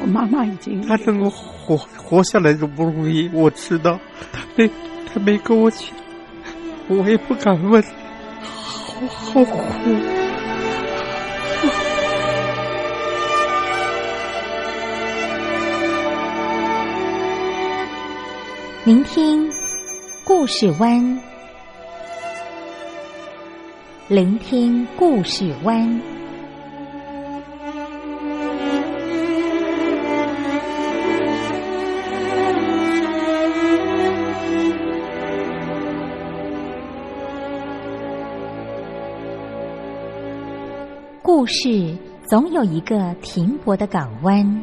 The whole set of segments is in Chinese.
我妈妈已经她能够活活下来都不容易。我知道，她没她没跟我讲，我也不敢问，好好苦。聆听故事湾，聆听故事湾。故事总有一个停泊的港湾。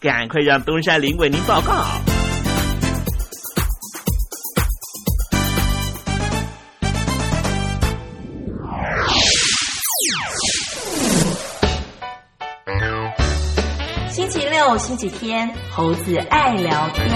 赶快让东山林为您报告。星期六、星期天，猴子爱聊天。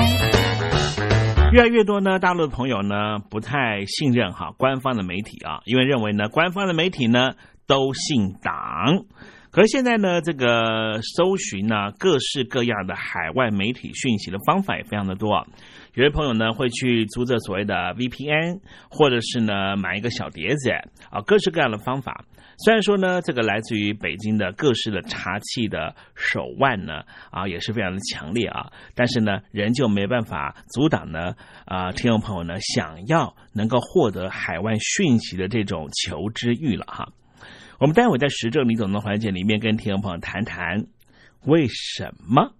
越来越多呢，大陆的朋友呢不太信任哈官方的媒体啊，因为认为呢官方的媒体呢都姓党。可是现在呢，这个搜寻呢各式各样的海外媒体讯息的方法也非常的多啊。有些朋友呢会去租这所谓的 VPN，或者是呢买一个小碟子啊，各式各样的方法。虽然说呢，这个来自于北京的各式的查气的手腕呢啊也是非常的强烈啊，但是呢仍旧没办法阻挡呢啊听众朋友呢想要能够获得海外讯息的这种求知欲了哈。我们待会在实证李总的环节里面跟听众朋友谈谈，为什么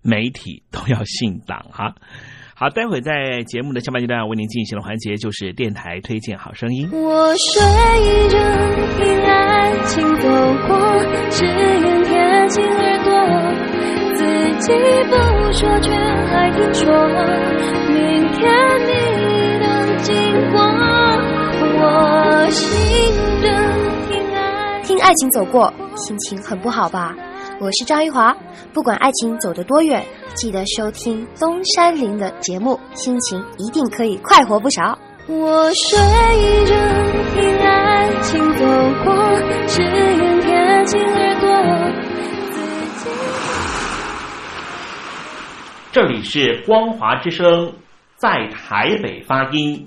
媒体都要姓党哈？好，待会在节目的下半阶段为您进行的环节就是电台推荐好声音。我睡着，听爱情走过，只愿贴近耳朵，自己不说却还听说，明天你的经过，我心。爱情走过，心情很不好吧？我是张玉华，不管爱情走得多远，记得收听东山林的节目，心情一定可以快活不少。我睡着听爱情走过，只愿贴近耳朵。这里是光华之声，在台北发音。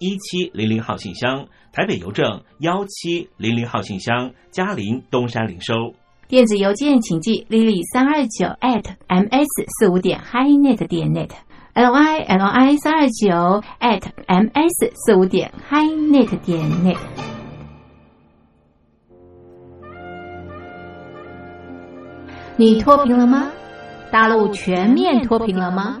一七零零号信箱，台北邮政幺七零零号信箱，嘉林东山零收。电子邮件请寄 lily 三二九 at ms 四五点 highnet 点 net，lily 三二九 at ms 四五点 highnet 点 net。你脱贫了吗？大陆全面脱贫了吗？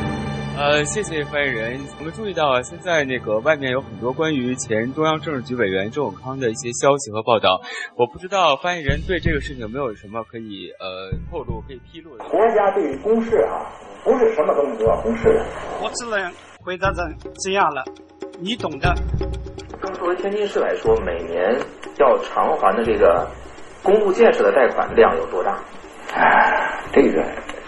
呃，谢谢发言人。我们注意到啊，现在那个外面有很多关于前中央政治局委员周永康的一些消息和报道。我不知道发言人对这个事情有没有什么可以呃透露、可以披露的。国家对于公事啊，不是什么东西都要公示的。我只能回答成这样了，你懂的。作为天津市来说，每年要偿还的这个。公路建设的贷款量有多大？哎，这个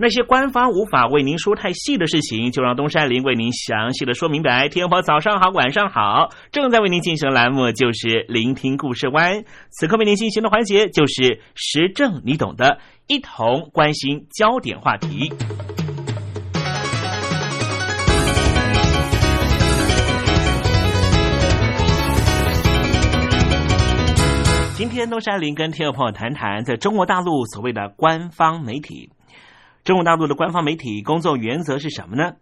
那些官方无法为您说太细的事情，就让东山林为您详细的说明白。天婆早上好，晚上好，正在为您进行的栏目就是聆听故事湾。此刻为您进行的环节就是时政，你懂的，一同关心焦点话题。今天东山林跟听众朋友谈谈，在中国大陆所谓的官方媒体。中国大陆的官方媒体工作原则是什么呢？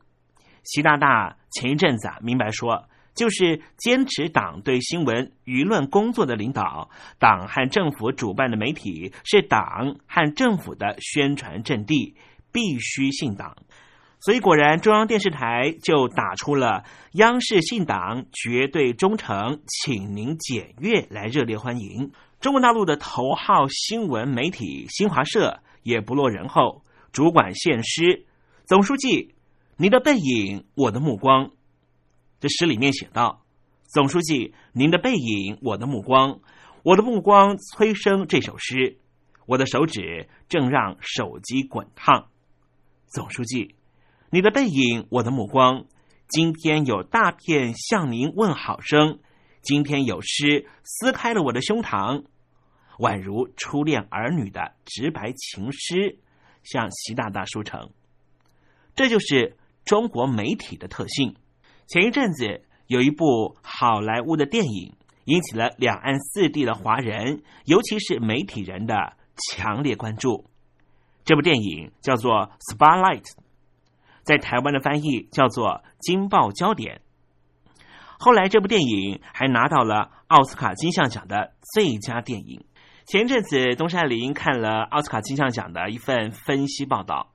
习大大前一阵子啊，明白说，就是坚持党对新闻舆论工作的领导，党和政府主办的媒体是党和政府的宣传阵地，必须信党。所以果然，中央电视台就打出了“央视信党，绝对忠诚，请您检阅”来热烈欢迎。中国大陆的头号新闻媒体新华社也不落人后，主管献诗，总书记。您的背影，我的目光。这诗里面写道：“总书记，您的背影，我的目光，我的目光催生这首诗。我的手指正让手机滚烫。总书记，你的背影，我的目光。今天有大片向您问好声，今天有诗撕开了我的胸膛，宛如初恋儿女的直白情诗，向习大大书成。这就是。”中国媒体的特性。前一阵子有一部好莱坞的电影，引起了两岸四地的华人，尤其是媒体人的强烈关注。这部电影叫做《Spotlight》，在台湾的翻译叫做《金爆焦点》。后来，这部电影还拿到了奥斯卡金像奖的最佳电影。前阵子，东山林看了奥斯卡金像奖的一份分析报道。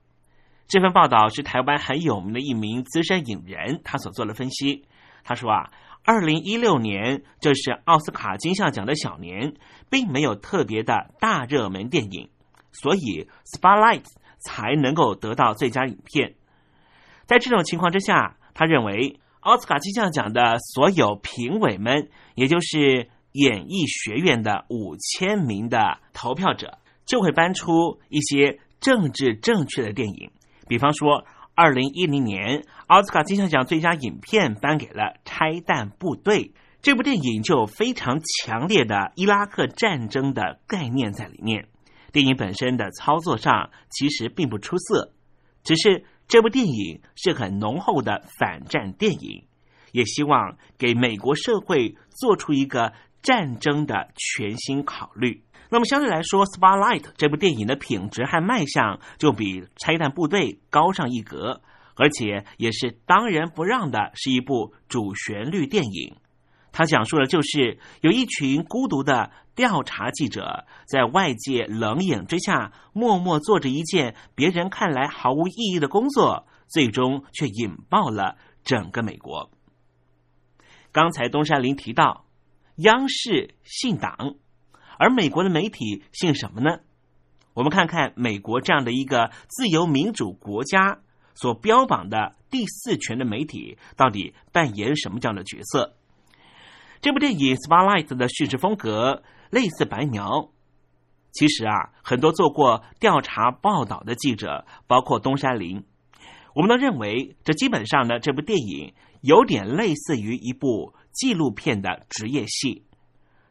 这份报道是台湾很有名的一名资深影人，他所做的分析。他说啊，二零一六年这是奥斯卡金像奖的小年，并没有特别的大热门电影，所以《Spotlight》才能够得到最佳影片。在这种情况之下，他认为奥斯卡金像奖的所有评委们，也就是演艺学院的五千名的投票者，就会搬出一些政治正确的电影。比方说，二零一零年奥斯卡金像奖最佳影片颁给了《拆弹部队》这部电影，就非常强烈的伊拉克战争的概念在里面。电影本身的操作上其实并不出色，只是这部电影是很浓厚的反战电影，也希望给美国社会做出一个战争的全新考虑。那么相对来说，《Spotlight》这部电影的品质和卖相就比《拆弹部队》高上一格，而且也是当仁不让的，是一部主旋律电影。它讲述的就是有一群孤独的调查记者，在外界冷眼之下，默默做着一件别人看来毫无意义的工作，最终却引爆了整个美国。刚才东山林提到，央视信党。而美国的媒体姓什么呢？我们看看美国这样的一个自由民主国家所标榜的第四权的媒体，到底扮演什么样的角色？这部电影《Spotlight》的叙事风格类似白描。其实啊，很多做过调查报道的记者，包括东山林，我们都认为这基本上呢，这部电影有点类似于一部纪录片的职业戏。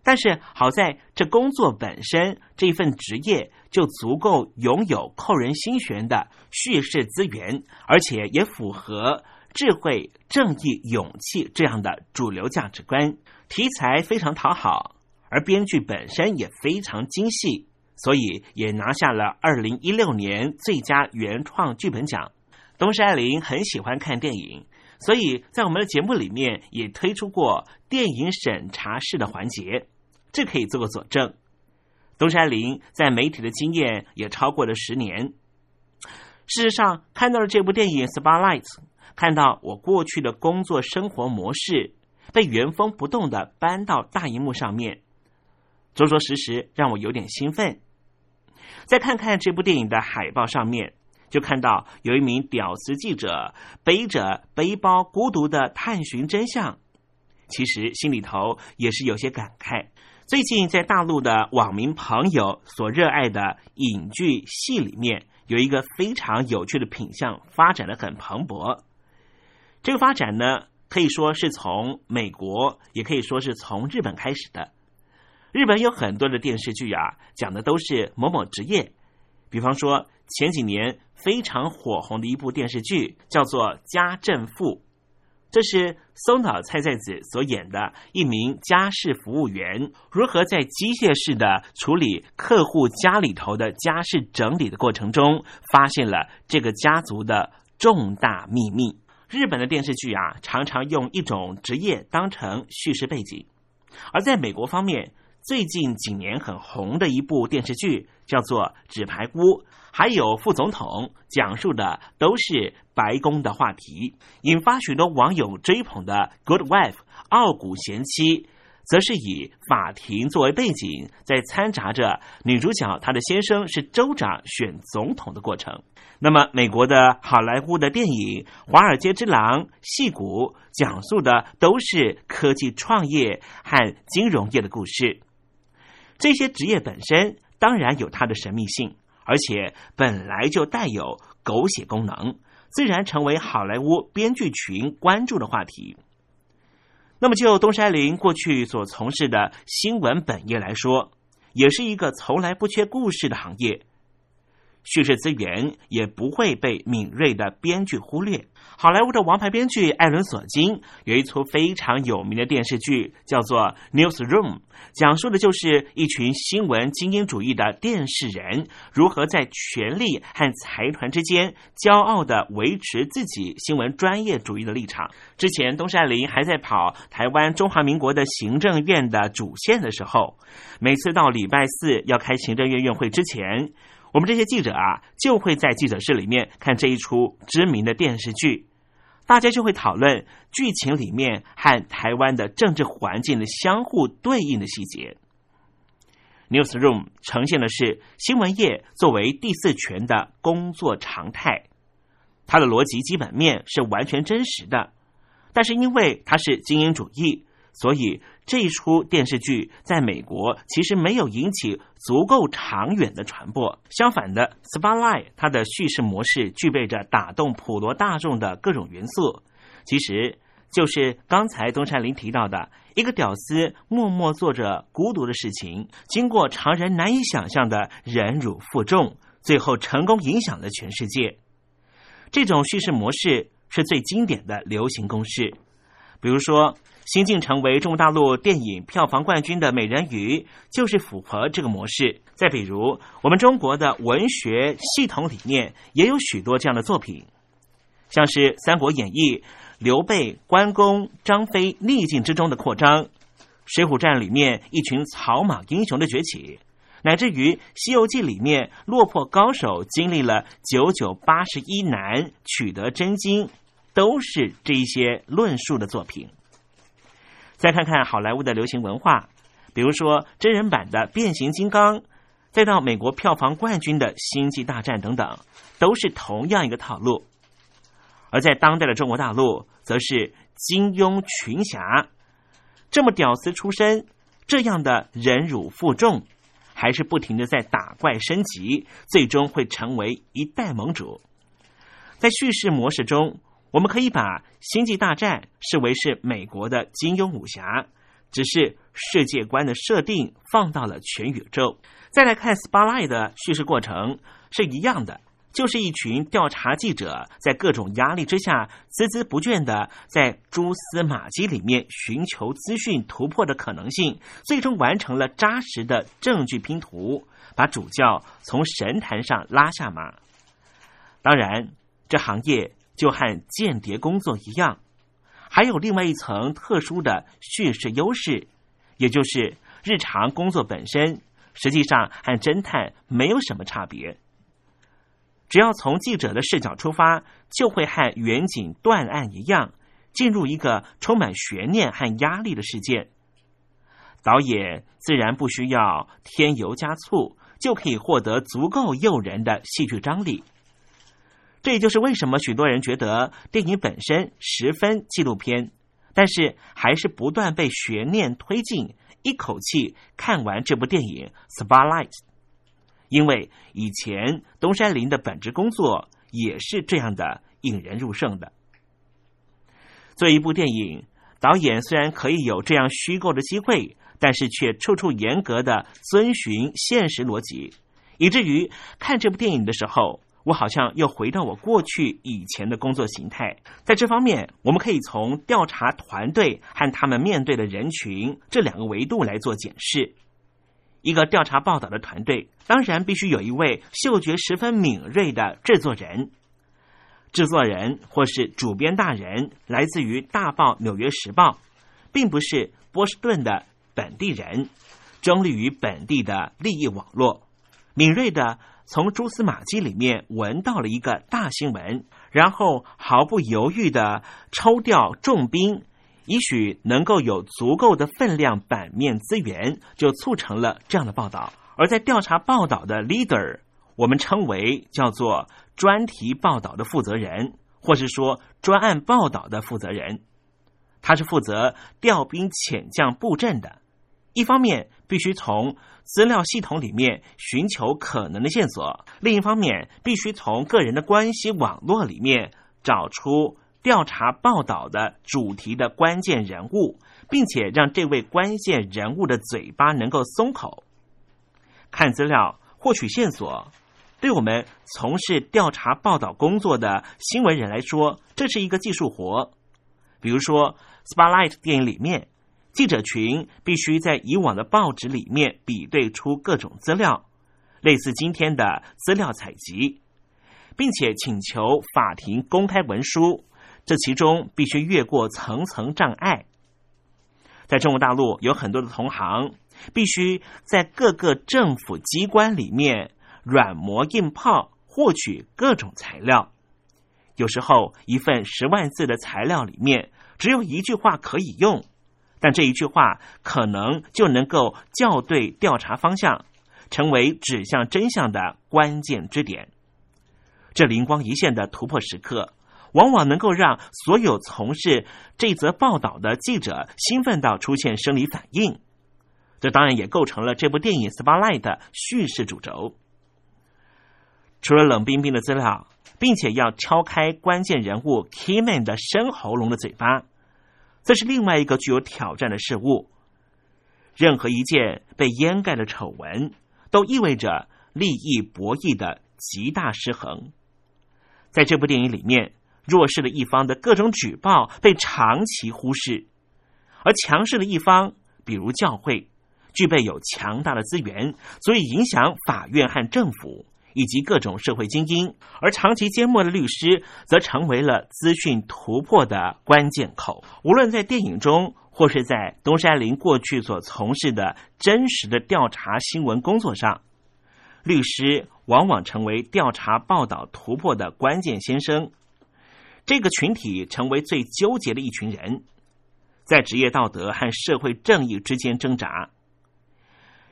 但是好在这工作本身这份职业就足够拥有扣人心弦的叙事资源，而且也符合智慧、正义、勇气这样的主流价值观。题材非常讨好，而编剧本身也非常精细，所以也拿下了二零一六年最佳原创剧本奖。东山林很喜欢看电影，所以在我们的节目里面也推出过电影审查式的环节。这可以做个佐证。东山林在媒体的经验也超过了十年。事实上，看到了这部电影《Spotlight》，看到我过去的工作生活模式被原封不动的搬到大荧幕上面，着着实实让我有点兴奋。再看看这部电影的海报上面，就看到有一名屌丝记者背着背包，孤独的探寻真相。其实心里头也是有些感慨。最近在大陆的网民朋友所热爱的影剧戏里面，有一个非常有趣的品相，发展的很蓬勃。这个发展呢，可以说是从美国，也可以说是从日本开始的。日本有很多的电视剧啊，讲的都是某某职业。比方说前几年非常火红的一部电视剧，叫做《家政妇》，这是松岛菜菜子所演的一名家事服务员，如何在机械式的处理客户家里头的家事整理的过程中，发现了这个家族的重大秘密。日本的电视剧啊，常常用一种职业当成叙事背景，而在美国方面，最近几年很红的一部电视剧叫做《纸牌屋》。还有副总统讲述的都是白宫的话题，引发许多网友追捧的《Good Wife》傲骨贤妻，则是以法庭作为背景，在掺杂着女主角她的先生是州长选总统的过程。那么，美国的好莱坞的电影《华尔街之狼》戏骨讲述的都是科技创业和金融业的故事。这些职业本身当然有它的神秘性。而且本来就带有狗血功能，自然成为好莱坞编剧群关注的话题。那么，就东山林过去所从事的新闻本业来说，也是一个从来不缺故事的行业。叙事资源也不会被敏锐的编剧忽略。好莱坞的王牌编剧艾伦·索金有一出非常有名的电视剧，叫做《Newsroom》，讲述的就是一群新闻精英主义的电视人如何在权力和财团之间骄傲的维持自己新闻专业主义的立场。之前东山林还在跑台湾中华民国的行政院的主线的时候，每次到礼拜四要开行政院院会之前。我们这些记者啊，就会在记者室里面看这一出知名的电视剧，大家就会讨论剧情里面和台湾的政治环境的相互对应的细节。Newsroom 呈现的是新闻业作为第四权的工作常态，它的逻辑基本面是完全真实的，但是因为它是精英主义。所以这一出电视剧在美国其实没有引起足够长远的传播。相反的，《Spotlight》它的叙事模式具备着打动普罗大众的各种元素，其实就是刚才东山林提到的一个屌丝默默做着孤独的事情，经过常人难以想象的忍辱负重，最后成功影响了全世界。这种叙事模式是最经典的流行公式，比如说。新晋成为中国大陆电影票房冠军的《美人鱼》就是符合这个模式。再比如，我们中国的文学系统里面也有许多这样的作品，像是《三国演义》刘备、关公、张飞逆境之中的扩张，《水浒传》里面一群草莽英雄的崛起，乃至于《西游记》里面落魄高手经历了九九八十一难取得真经，都是这一些论述的作品。再看看好莱坞的流行文化，比如说真人版的《变形金刚》，再到美国票房冠军的《星际大战》等等，都是同样一个套路。而在当代的中国大陆，则是金庸群侠，这么屌丝出身，这样的忍辱负重，还是不停的在打怪升级，最终会成为一代盟主。在叙事模式中。我们可以把《星际大战》视为是美国的金庸武侠，只是世界观的设定放到了全宇宙。再来看《Spotlight》的叙事过程是一样的，就是一群调查记者在各种压力之下孜孜不倦的在蛛丝马迹里面寻求资讯突破的可能性，最终完成了扎实的证据拼图，把主教从神坛上拉下马。当然，这行业。就和间谍工作一样，还有另外一层特殊的叙事优势，也就是日常工作本身实际上和侦探没有什么差别。只要从记者的视角出发，就会和远景断案一样，进入一个充满悬念和压力的事件。导演自然不需要添油加醋，就可以获得足够诱人的戏剧张力。这也就是为什么许多人觉得电影本身十分纪录片，但是还是不断被悬念推进，一口气看完这部电影《Spotlight》。因为以前东山林的本职工作也是这样的引人入胜的。做一部电影，导演虽然可以有这样虚构的机会，但是却处处严格的遵循现实逻辑，以至于看这部电影的时候。我好像又回到我过去以前的工作形态。在这方面，我们可以从调查团队和他们面对的人群这两个维度来做检视。一个调查报道的团队，当然必须有一位嗅觉十分敏锐的制作人。制作人或是主编大人来自于大报《纽约时报》，并不是波士顿的本地人，中立于本地的利益网络，敏锐的。从蛛丝马迹里面闻到了一个大新闻，然后毫不犹豫的抽调重兵，也许能够有足够的分量版面资源，就促成了这样的报道。而在调查报道的 leader，我们称为叫做专题报道的负责人，或是说专案报道的负责人，他是负责调兵遣将布阵的。一方面必须从资料系统里面寻求可能的线索，另一方面必须从个人的关系网络里面找出调查报道的主题的关键人物，并且让这位关键人物的嘴巴能够松口。看资料获取线索，对我们从事调查报道工作的新闻人来说，这是一个技术活。比如说《Spotlight》电影里面。记者群必须在以往的报纸里面比对出各种资料，类似今天的资料采集，并且请求法庭公开文书。这其中必须越过层层障碍。在中国大陆有很多的同行，必须在各个政府机关里面软磨硬泡获取各种材料。有时候一份十万字的材料里面只有一句话可以用。但这一句话可能就能够校对调查方向，成为指向真相的关键支点。这灵光一现的突破时刻，往往能够让所有从事这则报道的记者兴奋到出现生理反应。这当然也构成了这部电影《Spotlight》的叙事主轴。除了冷冰冰的资料，并且要敲开关键人物 Keyman 的深喉咙的嘴巴。这是另外一个具有挑战的事物。任何一件被掩盖的丑闻，都意味着利益博弈的极大失衡。在这部电影里面，弱势的一方的各种举报被长期忽视，而强势的一方，比如教会，具备有强大的资源，所以影响法院和政府。以及各种社会精英，而长期缄默的律师则成为了资讯突破的关键口。无论在电影中，或是在东山林过去所从事的真实的调查新闻工作上，律师往往成为调查报道突破的关键先生。这个群体成为最纠结的一群人，在职业道德和社会正义之间挣扎。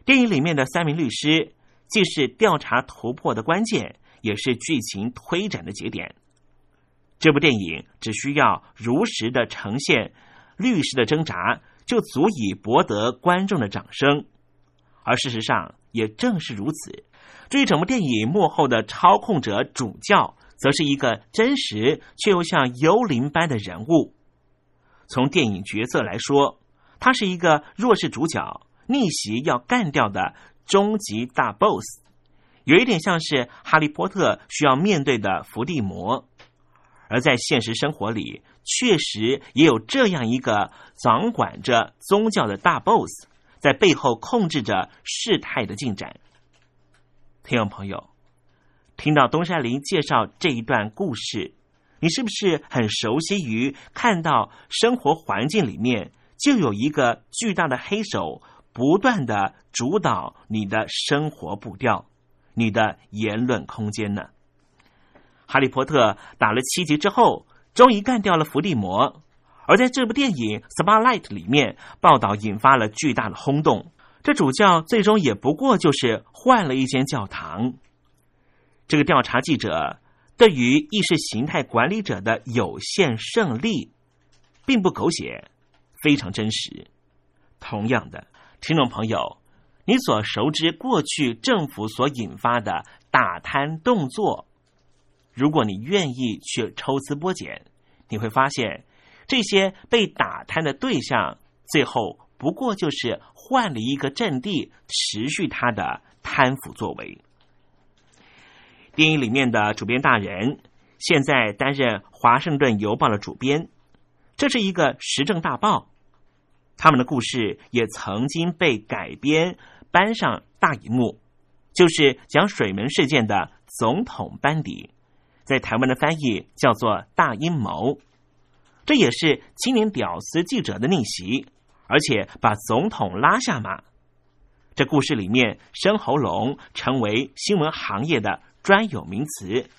电影里面的三名律师。既是调查突破的关键，也是剧情推展的节点。这部电影只需要如实的呈现律师的挣扎，就足以博得观众的掌声。而事实上，也正是如此。至于整部电影幕后的操控者主教，则是一个真实却又像幽灵般的人物。从电影角色来说，他是一个弱势主角，逆袭要干掉的。终极大 BOSS，有一点像是哈利波特需要面对的伏地魔，而在现实生活里，确实也有这样一个掌管着宗教的大 BOSS，在背后控制着事态的进展。听众朋友，听到东山林介绍这一段故事，你是不是很熟悉于看到生活环境里面就有一个巨大的黑手？不断的主导你的生活步调，你的言论空间呢？哈利波特打了七集之后，终于干掉了伏地魔。而在这部电影《Spotlight》里面，报道引发了巨大的轰动。这主教最终也不过就是换了一间教堂。这个调查记者对于意识形态管理者的有限胜利，并不狗血，非常真实。同样的。听众朋友，你所熟知过去政府所引发的打贪动作，如果你愿意去抽丝剥茧，你会发现这些被打贪的对象，最后不过就是换了一个阵地，持续他的贪腐作为。电影里面的主编大人，现在担任《华盛顿邮报》的主编。这是一个时政大报，他们的故事也曾经被改编搬上大荧幕，就是讲水门事件的总统班底，在台湾的翻译叫做“大阴谋”。这也是青年屌丝记者的逆袭，而且把总统拉下马。这故事里面，生喉咙成为新闻行业的专有名词，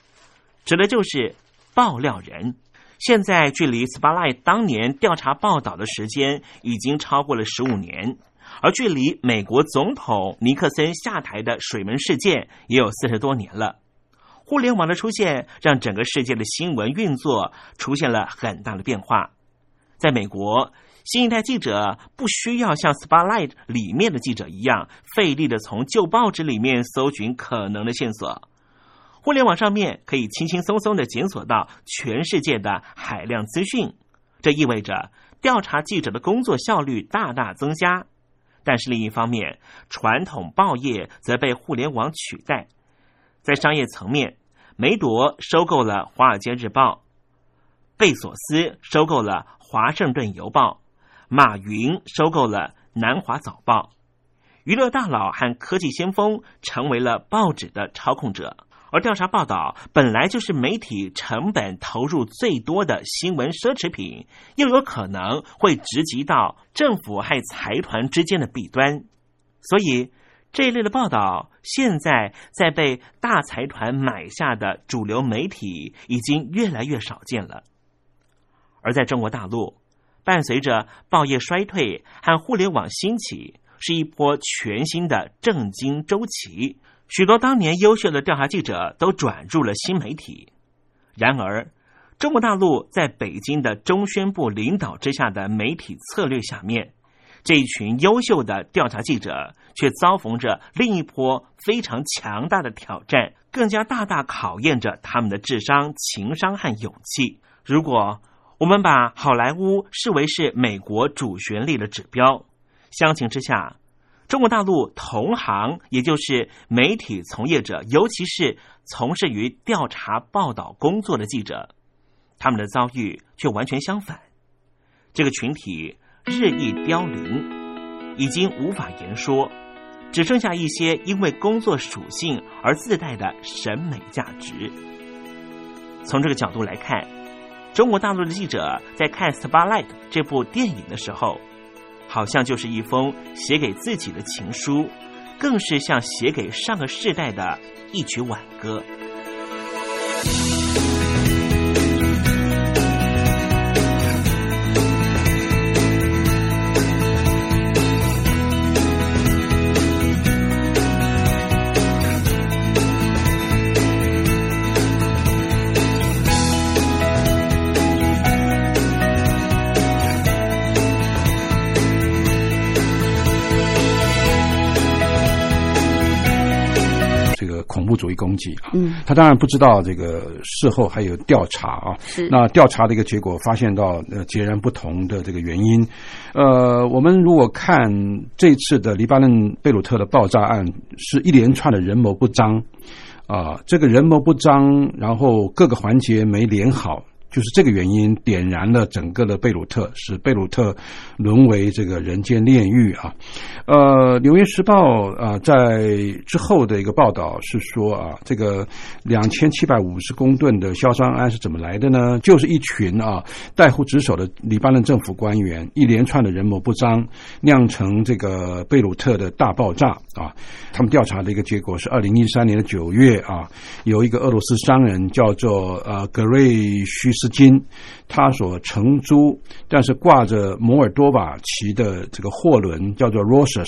指的就是爆料人。现在距离 Spotlight 当年调查报道的时间已经超过了十五年，而距离美国总统尼克森下台的水门事件也有四十多年了。互联网的出现，让整个世界的新闻运作出现了很大的变化。在美国。新一代记者不需要像《Spotlight》里面的记者一样费力的从旧报纸里面搜寻可能的线索，互联网上面可以轻轻松松的检索到全世界的海量资讯，这意味着调查记者的工作效率大大增加。但是另一方面，传统报业则被互联网取代。在商业层面，梅朵收购了《华尔街日报》，贝索斯收购了《华盛顿邮报》。马云收购了《南华早报》，娱乐大佬和科技先锋成为了报纸的操控者，而调查报道本来就是媒体成本投入最多的新闻奢侈品，又有可能会直击到政府和财团之间的弊端，所以这一类的报道现在在被大财团买下的主流媒体已经越来越少见了，而在中国大陆。伴随着报业衰退和互联网兴起，是一波全新的政经周期。许多当年优秀的调查记者都转入了新媒体。然而，中国大陆在北京的中宣部领导之下的媒体策略下面，这一群优秀的调查记者却遭逢着另一波非常强大的挑战，更加大大考验着他们的智商、情商和勇气。如果我们把好莱坞视为是美国主旋律的指标，相形之下，中国大陆同行，也就是媒体从业者，尤其是从事于调查报道工作的记者，他们的遭遇却完全相反。这个群体日益凋零，已经无法言说，只剩下一些因为工作属性而自带的审美价值。从这个角度来看。中国大陆的记者在看《Spotlight》这部电影的时候，好像就是一封写给自己的情书，更是像写给上个世代的一曲挽歌。主义攻击啊，嗯，他当然不知道这个事后还有调查啊，是那调查的一个结果，发现到呃截然不同的这个原因。呃，我们如果看这次的黎巴嫩贝鲁特的爆炸案，是一连串的人谋不彰啊，这个人谋不彰，然后各个环节没连好。就是这个原因点燃了整个的贝鲁特，使贝鲁特沦为这个人间炼狱啊！呃，《纽约时报》啊，在之后的一个报道是说啊，这个两千七百五十公吨的硝酸铵是怎么来的呢？就是一群啊代户职守的黎巴嫩政府官员一连串的人谋不臧，酿成这个贝鲁特的大爆炸啊！他们调查的一个结果是，二零一三年的九月啊，有一个俄罗斯商人叫做呃格瑞须。资金，他所承租但是挂着摩尔多瓦旗的这个货轮叫做 Rosas，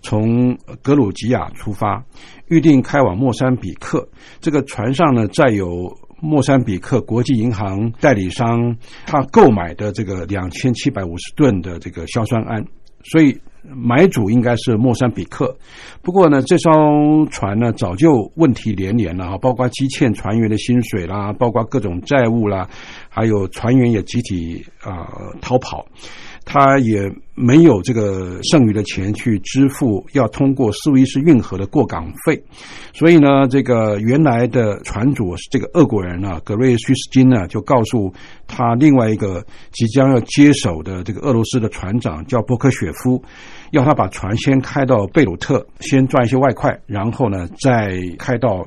从格鲁吉亚出发，预定开往莫桑比克。这个船上呢，载有莫桑比克国际银行代理商他购买的这个两千七百五十吨的这个硝酸铵，所以。买主应该是莫桑比克，不过呢，这艘船呢早就问题连连了哈，包括积欠船员的薪水啦，包括各种债务啦，还有船员也集体啊逃跑。他也没有这个剩余的钱去支付要通过苏伊士运河的过港费，所以呢，这个原来的船主这个俄国人啊，格瑞须斯金呢，就告诉他另外一个即将要接手的这个俄罗斯的船长叫波克雪夫，要他把船先开到贝鲁特，先赚一些外快，然后呢再开到。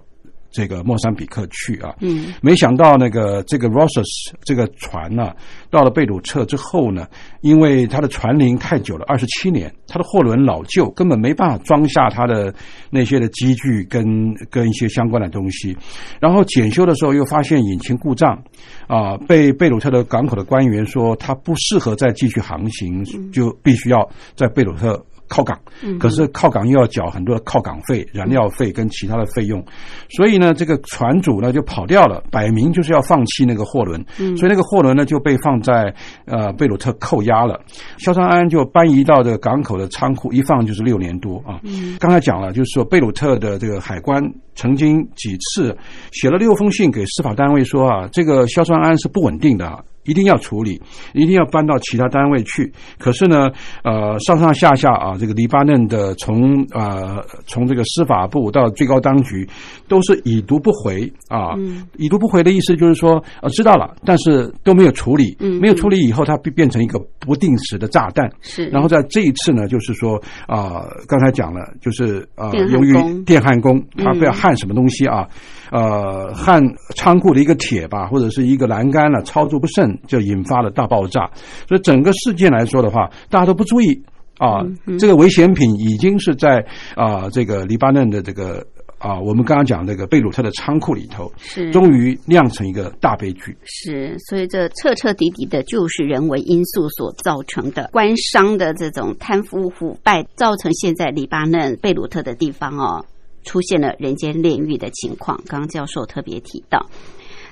这个莫桑比克去啊，嗯，没想到那个这个 Rosas 这个船呢，到了贝鲁特之后呢，因为它的船龄太久了，二十七年，它的货轮老旧，根本没办法装下它的那些的机具跟跟一些相关的东西。然后检修的时候又发现引擎故障，啊，被贝鲁特的港口的官员说它不适合再继续航行，就必须要在贝鲁特。靠港，可是靠港又要缴很多的靠港费、燃料费跟其他的费用，所以呢，这个船主呢就跑掉了，摆明就是要放弃那个货轮，所以那个货轮呢就被放在呃贝鲁特扣押了。肖尚安就搬移到这个港口的仓库，一放就是六年多啊。刚才讲了，就是说贝鲁特的这个海关曾经几次写了六封信给司法单位说啊，这个硝酸铵是不稳定的。一定要处理，一定要搬到其他单位去。可是呢，呃，上上下下啊，这个黎巴嫩的从呃从这个司法部到最高当局，都是已读不回啊。已读不回的意思就是说，呃，知道了，但是都没有处理。嗯没有处理以后，它变变成一个不定时的炸弹。是。然后在这一次呢，就是说啊，刚才讲了，就是呃，由于电焊工他不要焊什么东西啊。呃，焊仓库的一个铁吧，或者是一个栏杆呢，操作不慎就引发了大爆炸。所以整个事件来说的话，大家都不注意啊，这个危险品已经是在啊这个黎巴嫩的这个啊我们刚刚讲这个贝鲁特的仓库里头，是终于酿成一个大悲剧。是，所以这彻彻底底的就是人为因素所造成的官商的这种贪腐腐败，造成现在黎巴嫩贝鲁特的地方哦。出现了人间炼狱的情况，刚教授特别提到。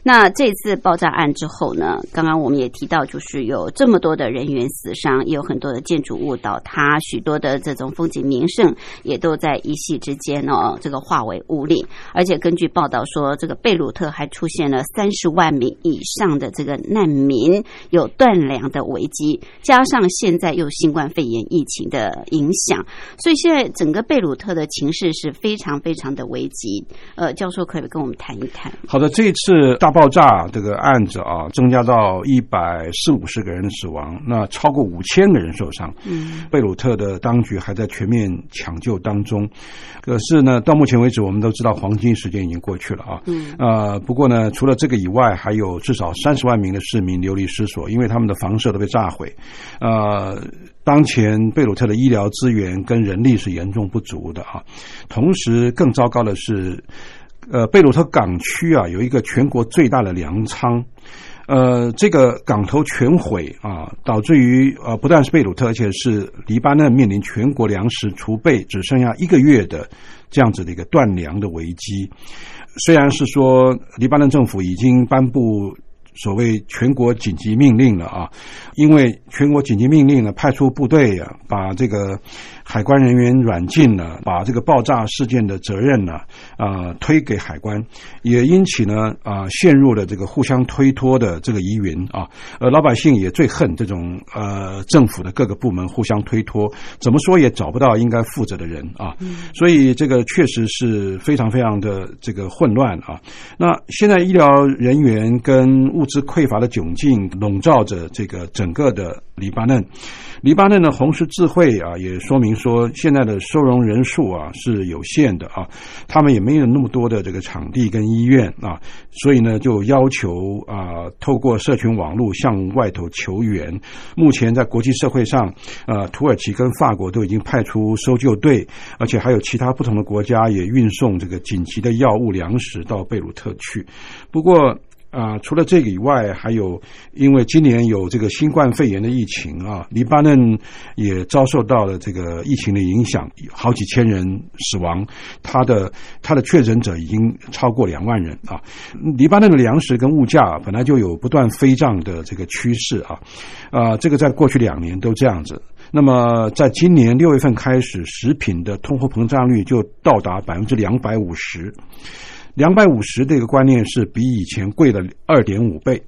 那这次爆炸案之后呢？刚刚我们也提到，就是有这么多的人员死伤，也有很多的建筑物倒塌，许多的这种风景名胜也都在一夕之间哦，这个化为乌里。而且根据报道说，这个贝鲁特还出现了三十万名以上的这个难民，有断粮的危机，加上现在又新冠肺炎疫情的影响，所以现在整个贝鲁特的情势是非常非常的危急。呃，教授可以跟我们谈一谈。好的，这一次大。爆炸这个案子啊，增加到一百四五十个人的死亡，那超过五千个人受伤。嗯，贝鲁特的当局还在全面抢救当中。可是呢，到目前为止，我们都知道黄金时间已经过去了啊。嗯，呃，不过呢，除了这个以外，还有至少三十万名的市民流离失所，因为他们的房舍都被炸毁。呃，当前贝鲁特的医疗资源跟人力是严重不足的啊。同时，更糟糕的是。呃，贝鲁特港区啊，有一个全国最大的粮仓，呃，这个港头全毁啊，导致于呃，不但是贝鲁特，而且是黎巴嫩面临全国粮食储备只剩下一个月的这样子的一个断粮的危机。虽然是说黎巴嫩政府已经颁布所谓全国紧急命令了啊，因为全国紧急命令呢，派出部队啊，把这个。海关人员软禁呢，把这个爆炸事件的责任呢，啊，推给海关，也因此呢，啊，陷入了这个互相推脱的这个疑云啊，呃，老百姓也最恨这种呃政府的各个部门互相推脱，怎么说也找不到应该负责的人啊，所以这个确实是非常非常的这个混乱啊。那现在医疗人员跟物资匮乏的窘境笼罩着这个整个的黎巴嫩。黎巴嫩的红十字会啊，也说明说现在的收容人数啊是有限的啊，他们也没有那么多的这个场地跟医院啊，所以呢就要求啊，透过社群网络向外头求援。目前在国际社会上，呃，土耳其跟法国都已经派出搜救队，而且还有其他不同的国家也运送这个紧急的药物粮食到贝鲁特去。不过。啊，除了这个以外，还有因为今年有这个新冠肺炎的疫情啊，黎巴嫩也遭受到了这个疫情的影响，好几千人死亡，他的他的确诊者已经超过两万人啊。黎巴嫩的粮食跟物价本来就有不断飞涨的这个趋势啊，啊，这个在过去两年都这样子。那么在今年六月份开始，食品的通货膨胀率就到达百分之两百五十。两百五十这个观念是比以前贵了二点五倍，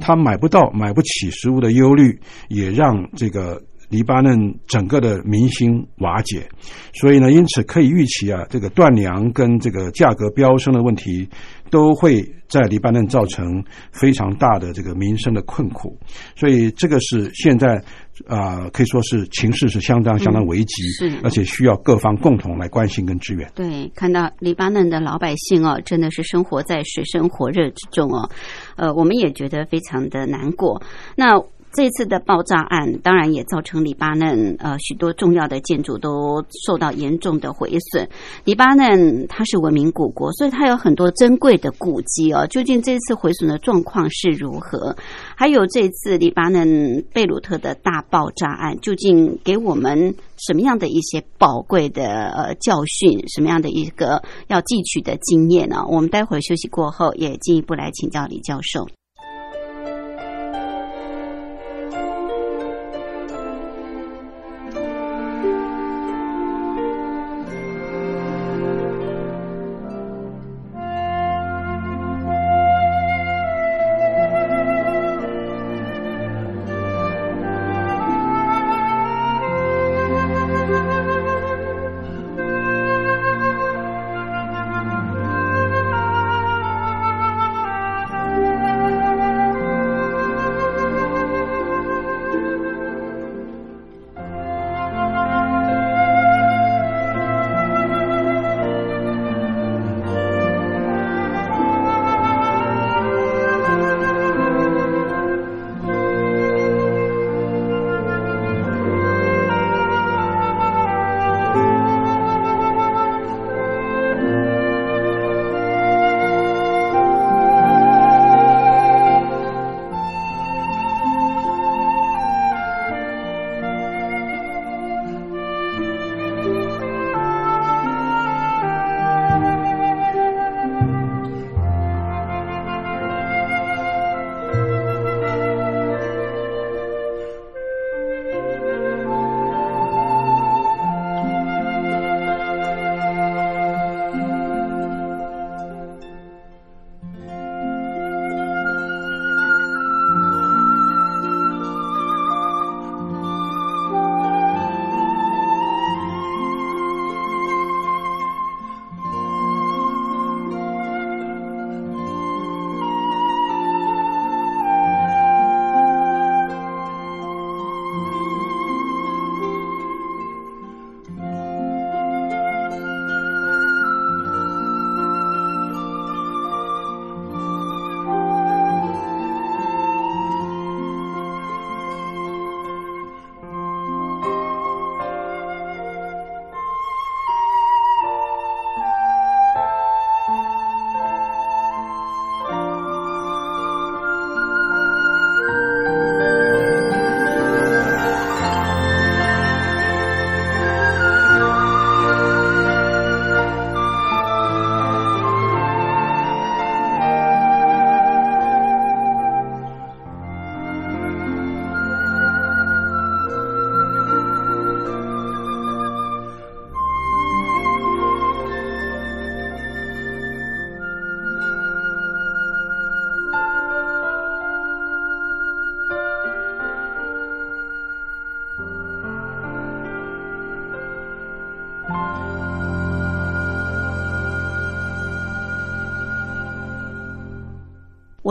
他买不到、买不起食物的忧虑，也让这个。黎巴嫩整个的民心瓦解，所以呢，因此可以预期啊，这个断粮跟这个价格飙升的问题，都会在黎巴嫩造成非常大的这个民生的困苦。所以这个是现在啊，可以说是情势是相当相当危急，是而且需要各方共同来关心跟支援。对，看到黎巴嫩的老百姓哦，真的是生活在水深火热之中哦，呃，我们也觉得非常的难过。那。这次的爆炸案当然也造成黎巴嫩呃许多重要的建筑都受到严重的毁损。黎巴嫩它是文明古国，所以它有很多珍贵的古迹哦。究竟这次毁损的状况是如何？还有这次黎巴嫩贝鲁特的大爆炸案，究竟给我们什么样的一些宝贵的呃教训？什么样的一个要汲取的经验呢？我们待会儿休息过后也进一步来请教李教授。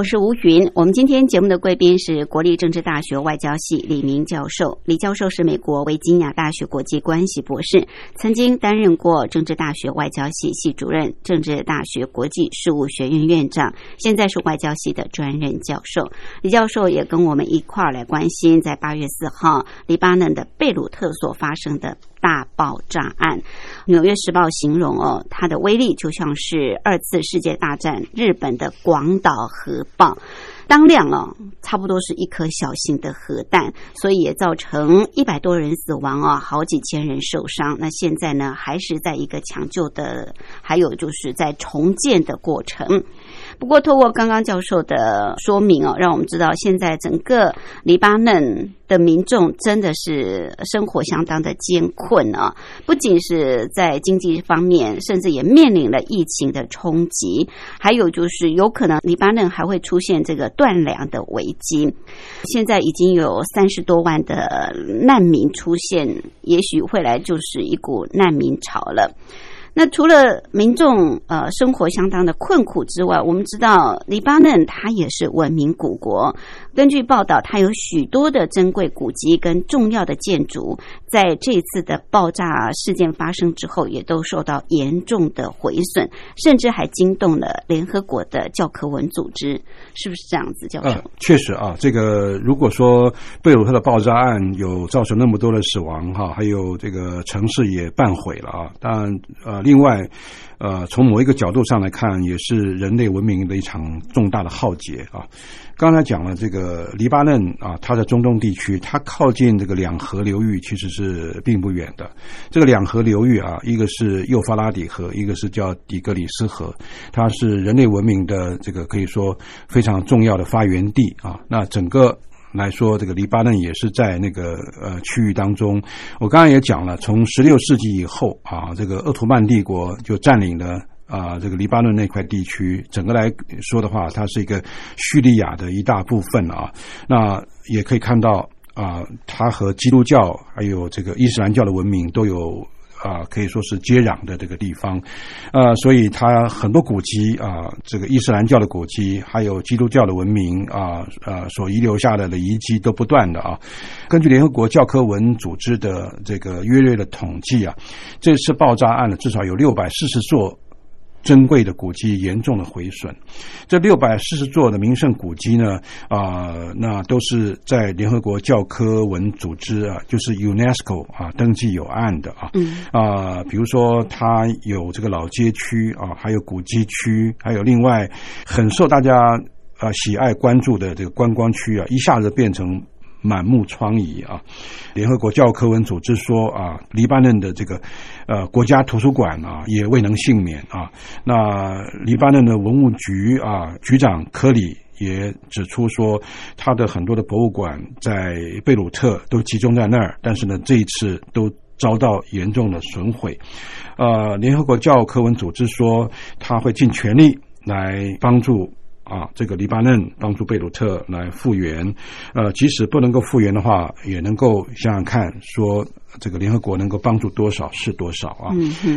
我是吴云，我们今天节目的贵宾是国立政治大学外交系李明教授。李教授是美国维吉尼亚大学国际关系博士，曾经担任过政治大学外交系系主任、政治大学国际事务学院院长，现在是外交系的专任教授。李教授也跟我们一块儿来关心，在八月四号黎巴嫩的贝鲁特所发生的。大爆炸案，《纽约时报》形容哦，它的威力就像是二次世界大战日本的广岛核爆，当量哦，差不多是一颗小型的核弹，所以也造成一百多人死亡啊，好几千人受伤。那现在呢，还是在一个抢救的，还有就是在重建的过程。不过，透过刚刚教授的说明哦，让我们知道现在整个黎巴嫩的民众真的是生活相当的艰困啊，不仅是在经济方面，甚至也面临了疫情的冲击，还有就是有可能黎巴嫩还会出现这个断粮的危机。现在已经有三十多万的难民出现，也许未来就是一股难民潮了。那除了民众呃生活相当的困苦之外，我们知道黎巴嫩它也是文明古国。根据报道，它有许多的珍贵古迹跟重要的建筑，在这次的爆炸事件发生之后，也都受到严重的毁损，甚至还惊动了联合国的教科文组织，是不是这样子，教授？确实啊，这个如果说贝鲁特的爆炸案有造成那么多的死亡哈，还有这个城市也半毁了啊，当然另外。呃，从某一个角度上来看，也是人类文明的一场重大的浩劫啊。刚才讲了这个黎巴嫩啊，它在中东地区，它靠近这个两河流域，其实是并不远的。这个两河流域啊，一个是幼发拉底河，一个是叫底格里斯河，它是人类文明的这个可以说非常重要的发源地啊。那整个。来说，这个黎巴嫩也是在那个呃区域当中。我刚刚也讲了，从十六世纪以后啊，这个鄂图曼帝国就占领了啊这个黎巴嫩那块地区。整个来说的话，它是一个叙利亚的一大部分啊。那也可以看到啊，它和基督教还有这个伊斯兰教的文明都有。啊，可以说是接壤的这个地方，呃，所以它很多古迹啊，这个伊斯兰教的古迹，还有基督教的文明啊，呃，所遗留下来的遗迹都不断的啊。根据联合国教科文组织的这个约略的统计啊，这次爆炸案呢，至少有六百四十座。珍贵的古迹严重的毁损，这六百四十座的名胜古迹呢，啊，那都是在联合国教科文组织啊，就是 UNESCO 啊登记有案的啊，嗯啊，比如说它有这个老街区啊，还有古迹区，还有另外很受大家啊喜爱关注的这个观光区啊，一下子变成。满目疮痍啊！联合国教科文组织说啊，黎巴嫩的这个呃国家图书馆啊也未能幸免啊。那黎巴嫩的文物局啊局长科里也指出说，他的很多的博物馆在贝鲁特都集中在那儿，但是呢这一次都遭到严重的损毁。呃，联合国教科文组织说，他会尽全力来帮助。啊，这个黎巴嫩帮助贝鲁特来复原，呃，即使不能够复原的话，也能够想想看说。这个联合国能够帮助多少是多少啊，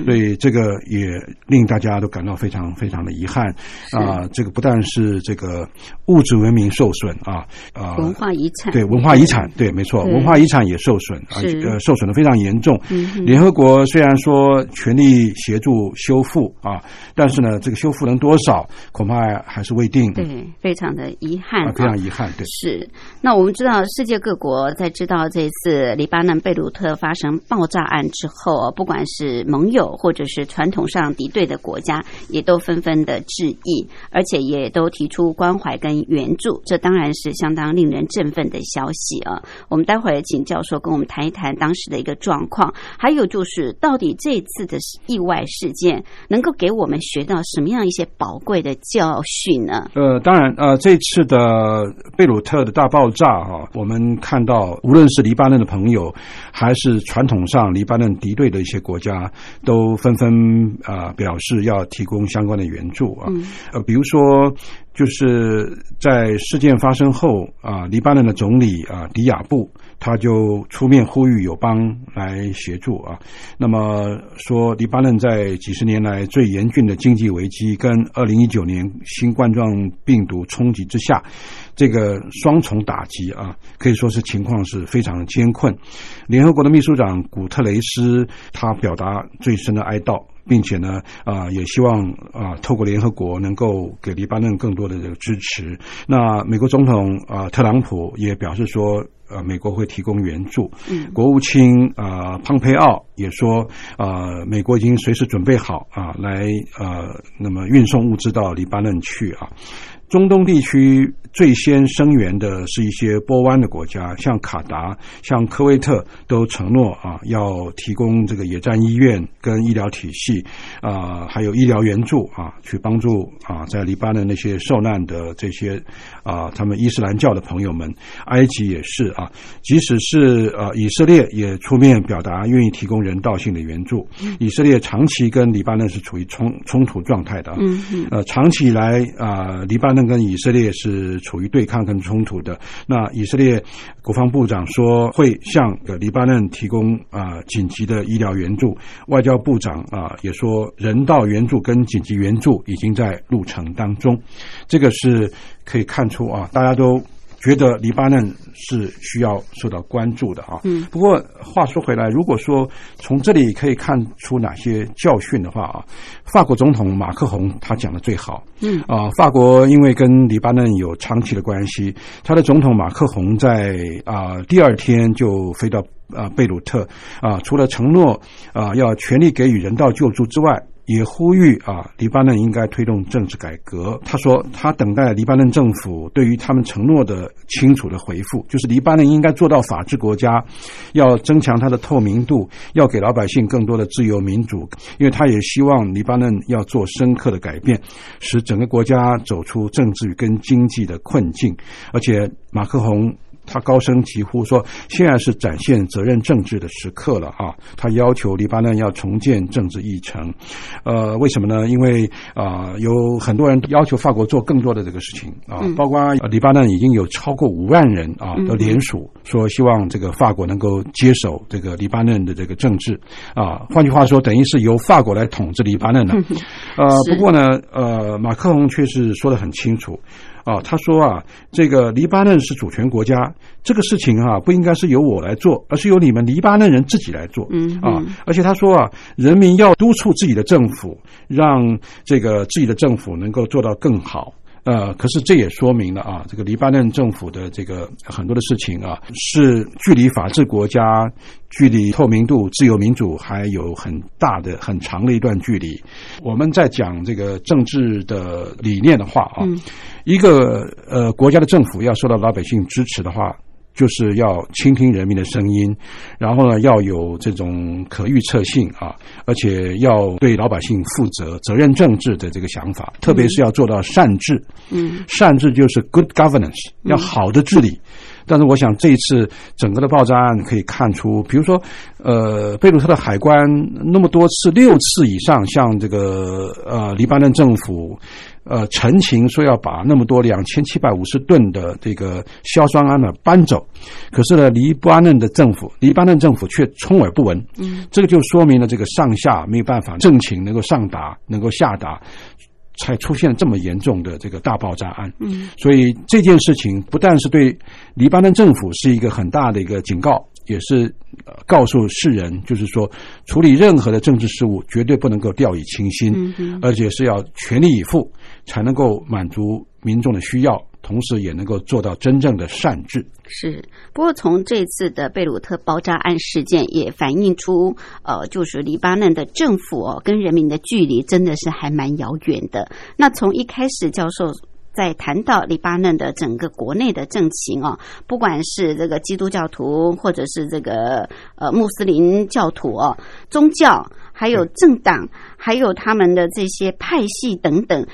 所以这个也令大家都感到非常非常的遗憾啊。这个不但是这个物质文明受损啊，啊，文化遗产对文化遗产对没错，文化遗产也受损啊，呃，受损的非常严重。联合国虽然说全力协助修复啊，但是呢，这个修复能多少，恐怕还是未定。对，非常的遗憾，非常遗憾。对，是。那我们知道，世界各国在知道这次黎巴嫩贝鲁特。发生爆炸案之后，不管是盟友或者是传统上敌对的国家，也都纷纷的致意，而且也都提出关怀跟援助。这当然是相当令人振奋的消息啊！我们待会儿请教授跟我们谈一谈当时的一个状况，还有就是到底这次的意外事件能够给我们学到什么样一些宝贵的教训呢？呃，当然，呃，这次的贝鲁特的大爆炸哈，我们看到无论是黎巴嫩的朋友，还是传统上，黎巴嫩敌对的一些国家都纷纷啊表示要提供相关的援助啊，呃，比如说就是在事件发生后啊，黎巴嫩的总理啊迪亚布他就出面呼吁友邦来协助啊，那么说黎巴嫩在几十年来最严峻的经济危机跟二零一九年新冠状病毒冲击之下。这个双重打击啊，可以说是情况是非常的艰困。联合国的秘书长古特雷斯他表达最深的哀悼，并且呢啊也希望啊透过联合国能够给黎巴嫩更多的这个支持。那美国总统啊特朗普也表示说，呃美国会提供援助。嗯，国务卿啊蓬佩奥也说呃美国已经随时准备好啊来呃那么运送物资到黎巴嫩去啊。中东地区最先声援的是一些波湾的国家，像卡达、像科威特都承诺啊，要提供这个野战医院跟医疗体系啊，还有医疗援助啊，去帮助啊，在黎巴嫩那些受难的这些啊，他们伊斯兰教的朋友们。埃及也是啊，即使是呃以色列也出面表达愿意提供人道性的援助。以色列长期跟黎巴嫩是处于冲冲突状态的，嗯嗯，呃，长期以来啊，黎巴嫩跟以色列是处于对抗跟冲突的。那以色列国防部长说会向黎巴嫩提供啊紧急的医疗援助，外交部长啊也说人道援助跟紧急援助已经在路程当中。这个是可以看出啊，大家都。觉得黎巴嫩是需要受到关注的啊。嗯。不过话说回来，如果说从这里可以看出哪些教训的话啊，法国总统马克宏他讲的最好。嗯。啊，法国因为跟黎巴嫩有长期的关系，他的总统马克宏在啊第二天就飞到啊贝鲁特啊，除了承诺啊要全力给予人道救助之外。也呼吁啊，黎巴嫩应该推动政治改革。他说，他等待黎巴嫩政府对于他们承诺的清楚的回复，就是黎巴嫩应该做到法治国家，要增强它的透明度，要给老百姓更多的自由民主。因为他也希望黎巴嫩要做深刻的改变，使整个国家走出政治跟经济的困境。而且，马克宏。他高声疾呼说：“现在是展现责任政治的时刻了啊！”他要求黎巴嫩要重建政治议程。呃，为什么呢？因为啊，有很多人要求法国做更多的这个事情啊，包括黎巴嫩已经有超过五万人啊的联署，说希望这个法国能够接手这个黎巴嫩的这个政治啊。换句话说，等于是由法国来统治黎巴嫩了。呃，不过呢，呃，马克龙却是说的很清楚。啊，他说啊，这个黎巴嫩是主权国家，这个事情啊不应该是由我来做，而是由你们黎巴嫩人自己来做。嗯啊，而且他说啊，人民要督促自己的政府，让这个自己的政府能够做到更好。呃，可是这也说明了啊，这个黎巴嫩政府的这个很多的事情啊，是距离法治国家、距离透明度、自由民主还有很大的、很长的一段距离。我们在讲这个政治的理念的话啊，一个呃国家的政府要受到老百姓支持的话。就是要倾听人民的声音，然后呢，要有这种可预测性啊，而且要对老百姓负责、责任政治的这个想法，特别是要做到善治。嗯，善治就是 good governance，要好的治理。但是我想这一次整个的爆炸案可以看出，比如说，呃，贝鲁特的海关那么多次，六次以上向这个呃黎巴嫩政府。呃，陈情说要把那么多两千七百五十吨的这个硝酸铵呢搬走，可是呢，黎巴嫩的政府，黎巴嫩政府却充耳不闻。嗯，这个就说明了这个上下没有办法政情能够上达，能够下达，才出现这么严重的这个大爆炸案。嗯，所以这件事情不但是对黎巴嫩政府是一个很大的一个警告。也是告诉世人，就是说，处理任何的政治事务，绝对不能够掉以轻心，而且是要全力以赴，才能够满足民众的需要，同时也能够做到真正的善治。是，不过从这次的贝鲁特爆炸案事件也反映出，呃，就是黎巴嫩的政府哦，跟人民的距离真的是还蛮遥远的。那从一开始，教授。在谈到黎巴嫩的整个国内的政情啊，不管是这个基督教徒，或者是这个呃穆斯林教徒哦，宗教，还有政党，还有他们的这些派系等等。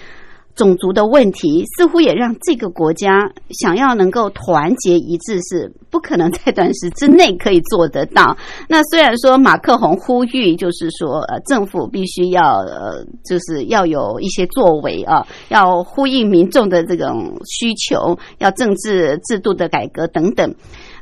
种族的问题似乎也让这个国家想要能够团结一致是不可能在短时之内可以做得到。那虽然说马克宏呼吁，就是说呃政府必须要呃就是要有一些作为啊，要呼应民众的这种需求，要政治制度的改革等等。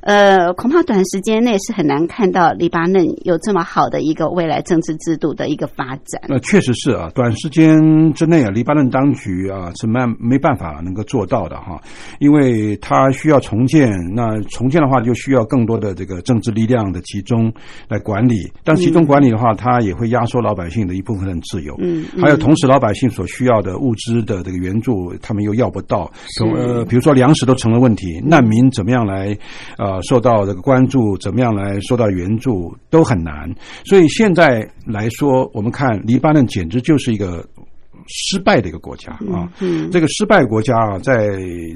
呃，恐怕短时间内是很难看到黎巴嫩有这么好的一个未来政治制度的一个发展。那确实是啊，短时间之内啊，黎巴嫩当局啊是没没办法能够做到的哈，因为它需要重建，那重建的话就需要更多的这个政治力量的集中来管理，但集中管理的话，它也会压缩老百姓的一部分的自由。嗯，还有同时老百姓所需要的物资的这个援助，他们又要不到。呃，比如说粮食都成了问题，难民怎么样来啊？呃，受到这个关注，怎么样来受到援助都很难。所以现在来说，我们看黎巴嫩简直就是一个失败的一个国家啊。嗯，这个失败国家啊，在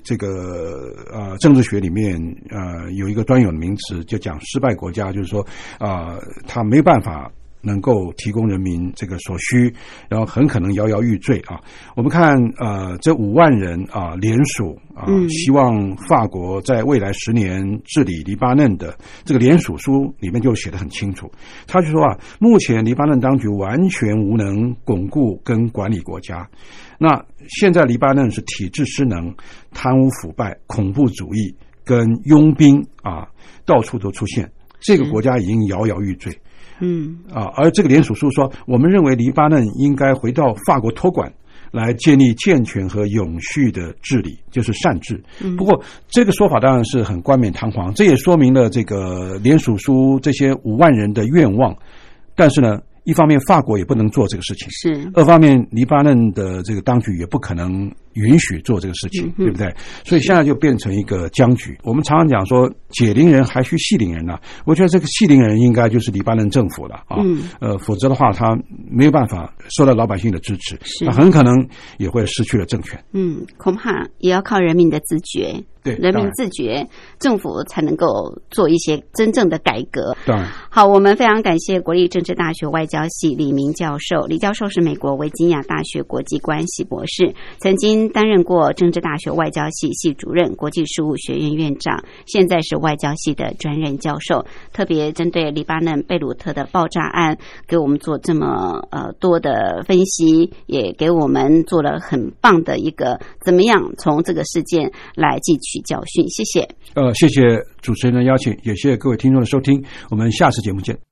这个呃政治学里面呃有一个专有的名词，就讲失败国家，就是说啊，他没有办法。能够提供人民这个所需，然后很可能摇摇欲坠啊！我们看呃，这五万人啊联署啊，希望法国在未来十年治理黎巴嫩的这个联署书里面就写得很清楚，他就说啊，目前黎巴嫩当局完全无能巩固跟管理国家，那现在黎巴嫩是体制失能、贪污腐败、恐怖主义跟佣兵啊到处都出现，这个国家已经摇摇欲坠。嗯啊，而这个联署书说，我们认为黎巴嫩应该回到法国托管，来建立健全和永续的治理，就是善治。不过这个说法当然是很冠冕堂皇，这也说明了这个联署书这些五万人的愿望。但是呢，一方面法国也不能做这个事情，是；二方面黎巴嫩的这个当局也不可能。允许做这个事情，对不对？所以现在就变成一个僵局。我们常常讲说，解铃人还需系铃人呢。我觉得这个系铃人应该就是黎巴嫩政府了啊。呃，否则的话，他没有办法受到老百姓的支持，那很可能也会失去了政权。嗯，恐怕也要靠人民的自觉。对，人民自觉，政府才能够做一些真正的改革。当然，好，我们非常感谢国立政治大学外交系李明教授。李教授是美国维吉尼亚大学国际关系博士，曾经。担任过政治大学外交系系主任、国际事务学院院长，现在是外交系的专任教授。特别针对黎巴嫩贝鲁特的爆炸案，给我们做这么呃多的分析，也给我们做了很棒的一个怎么样从这个事件来汲取教训。谢谢。呃，谢谢主持人的邀请，也谢谢各位听众的收听。我们下次节目见。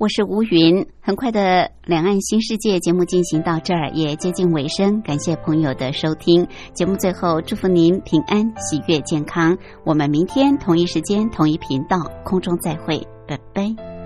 我是吴云。很快的《两岸新世界》节目进行到这儿，也接近尾声。感谢朋友的收听。节目最后，祝福您平安、喜悦、健康。我们明天同一时间、同一频道空中再会，拜拜。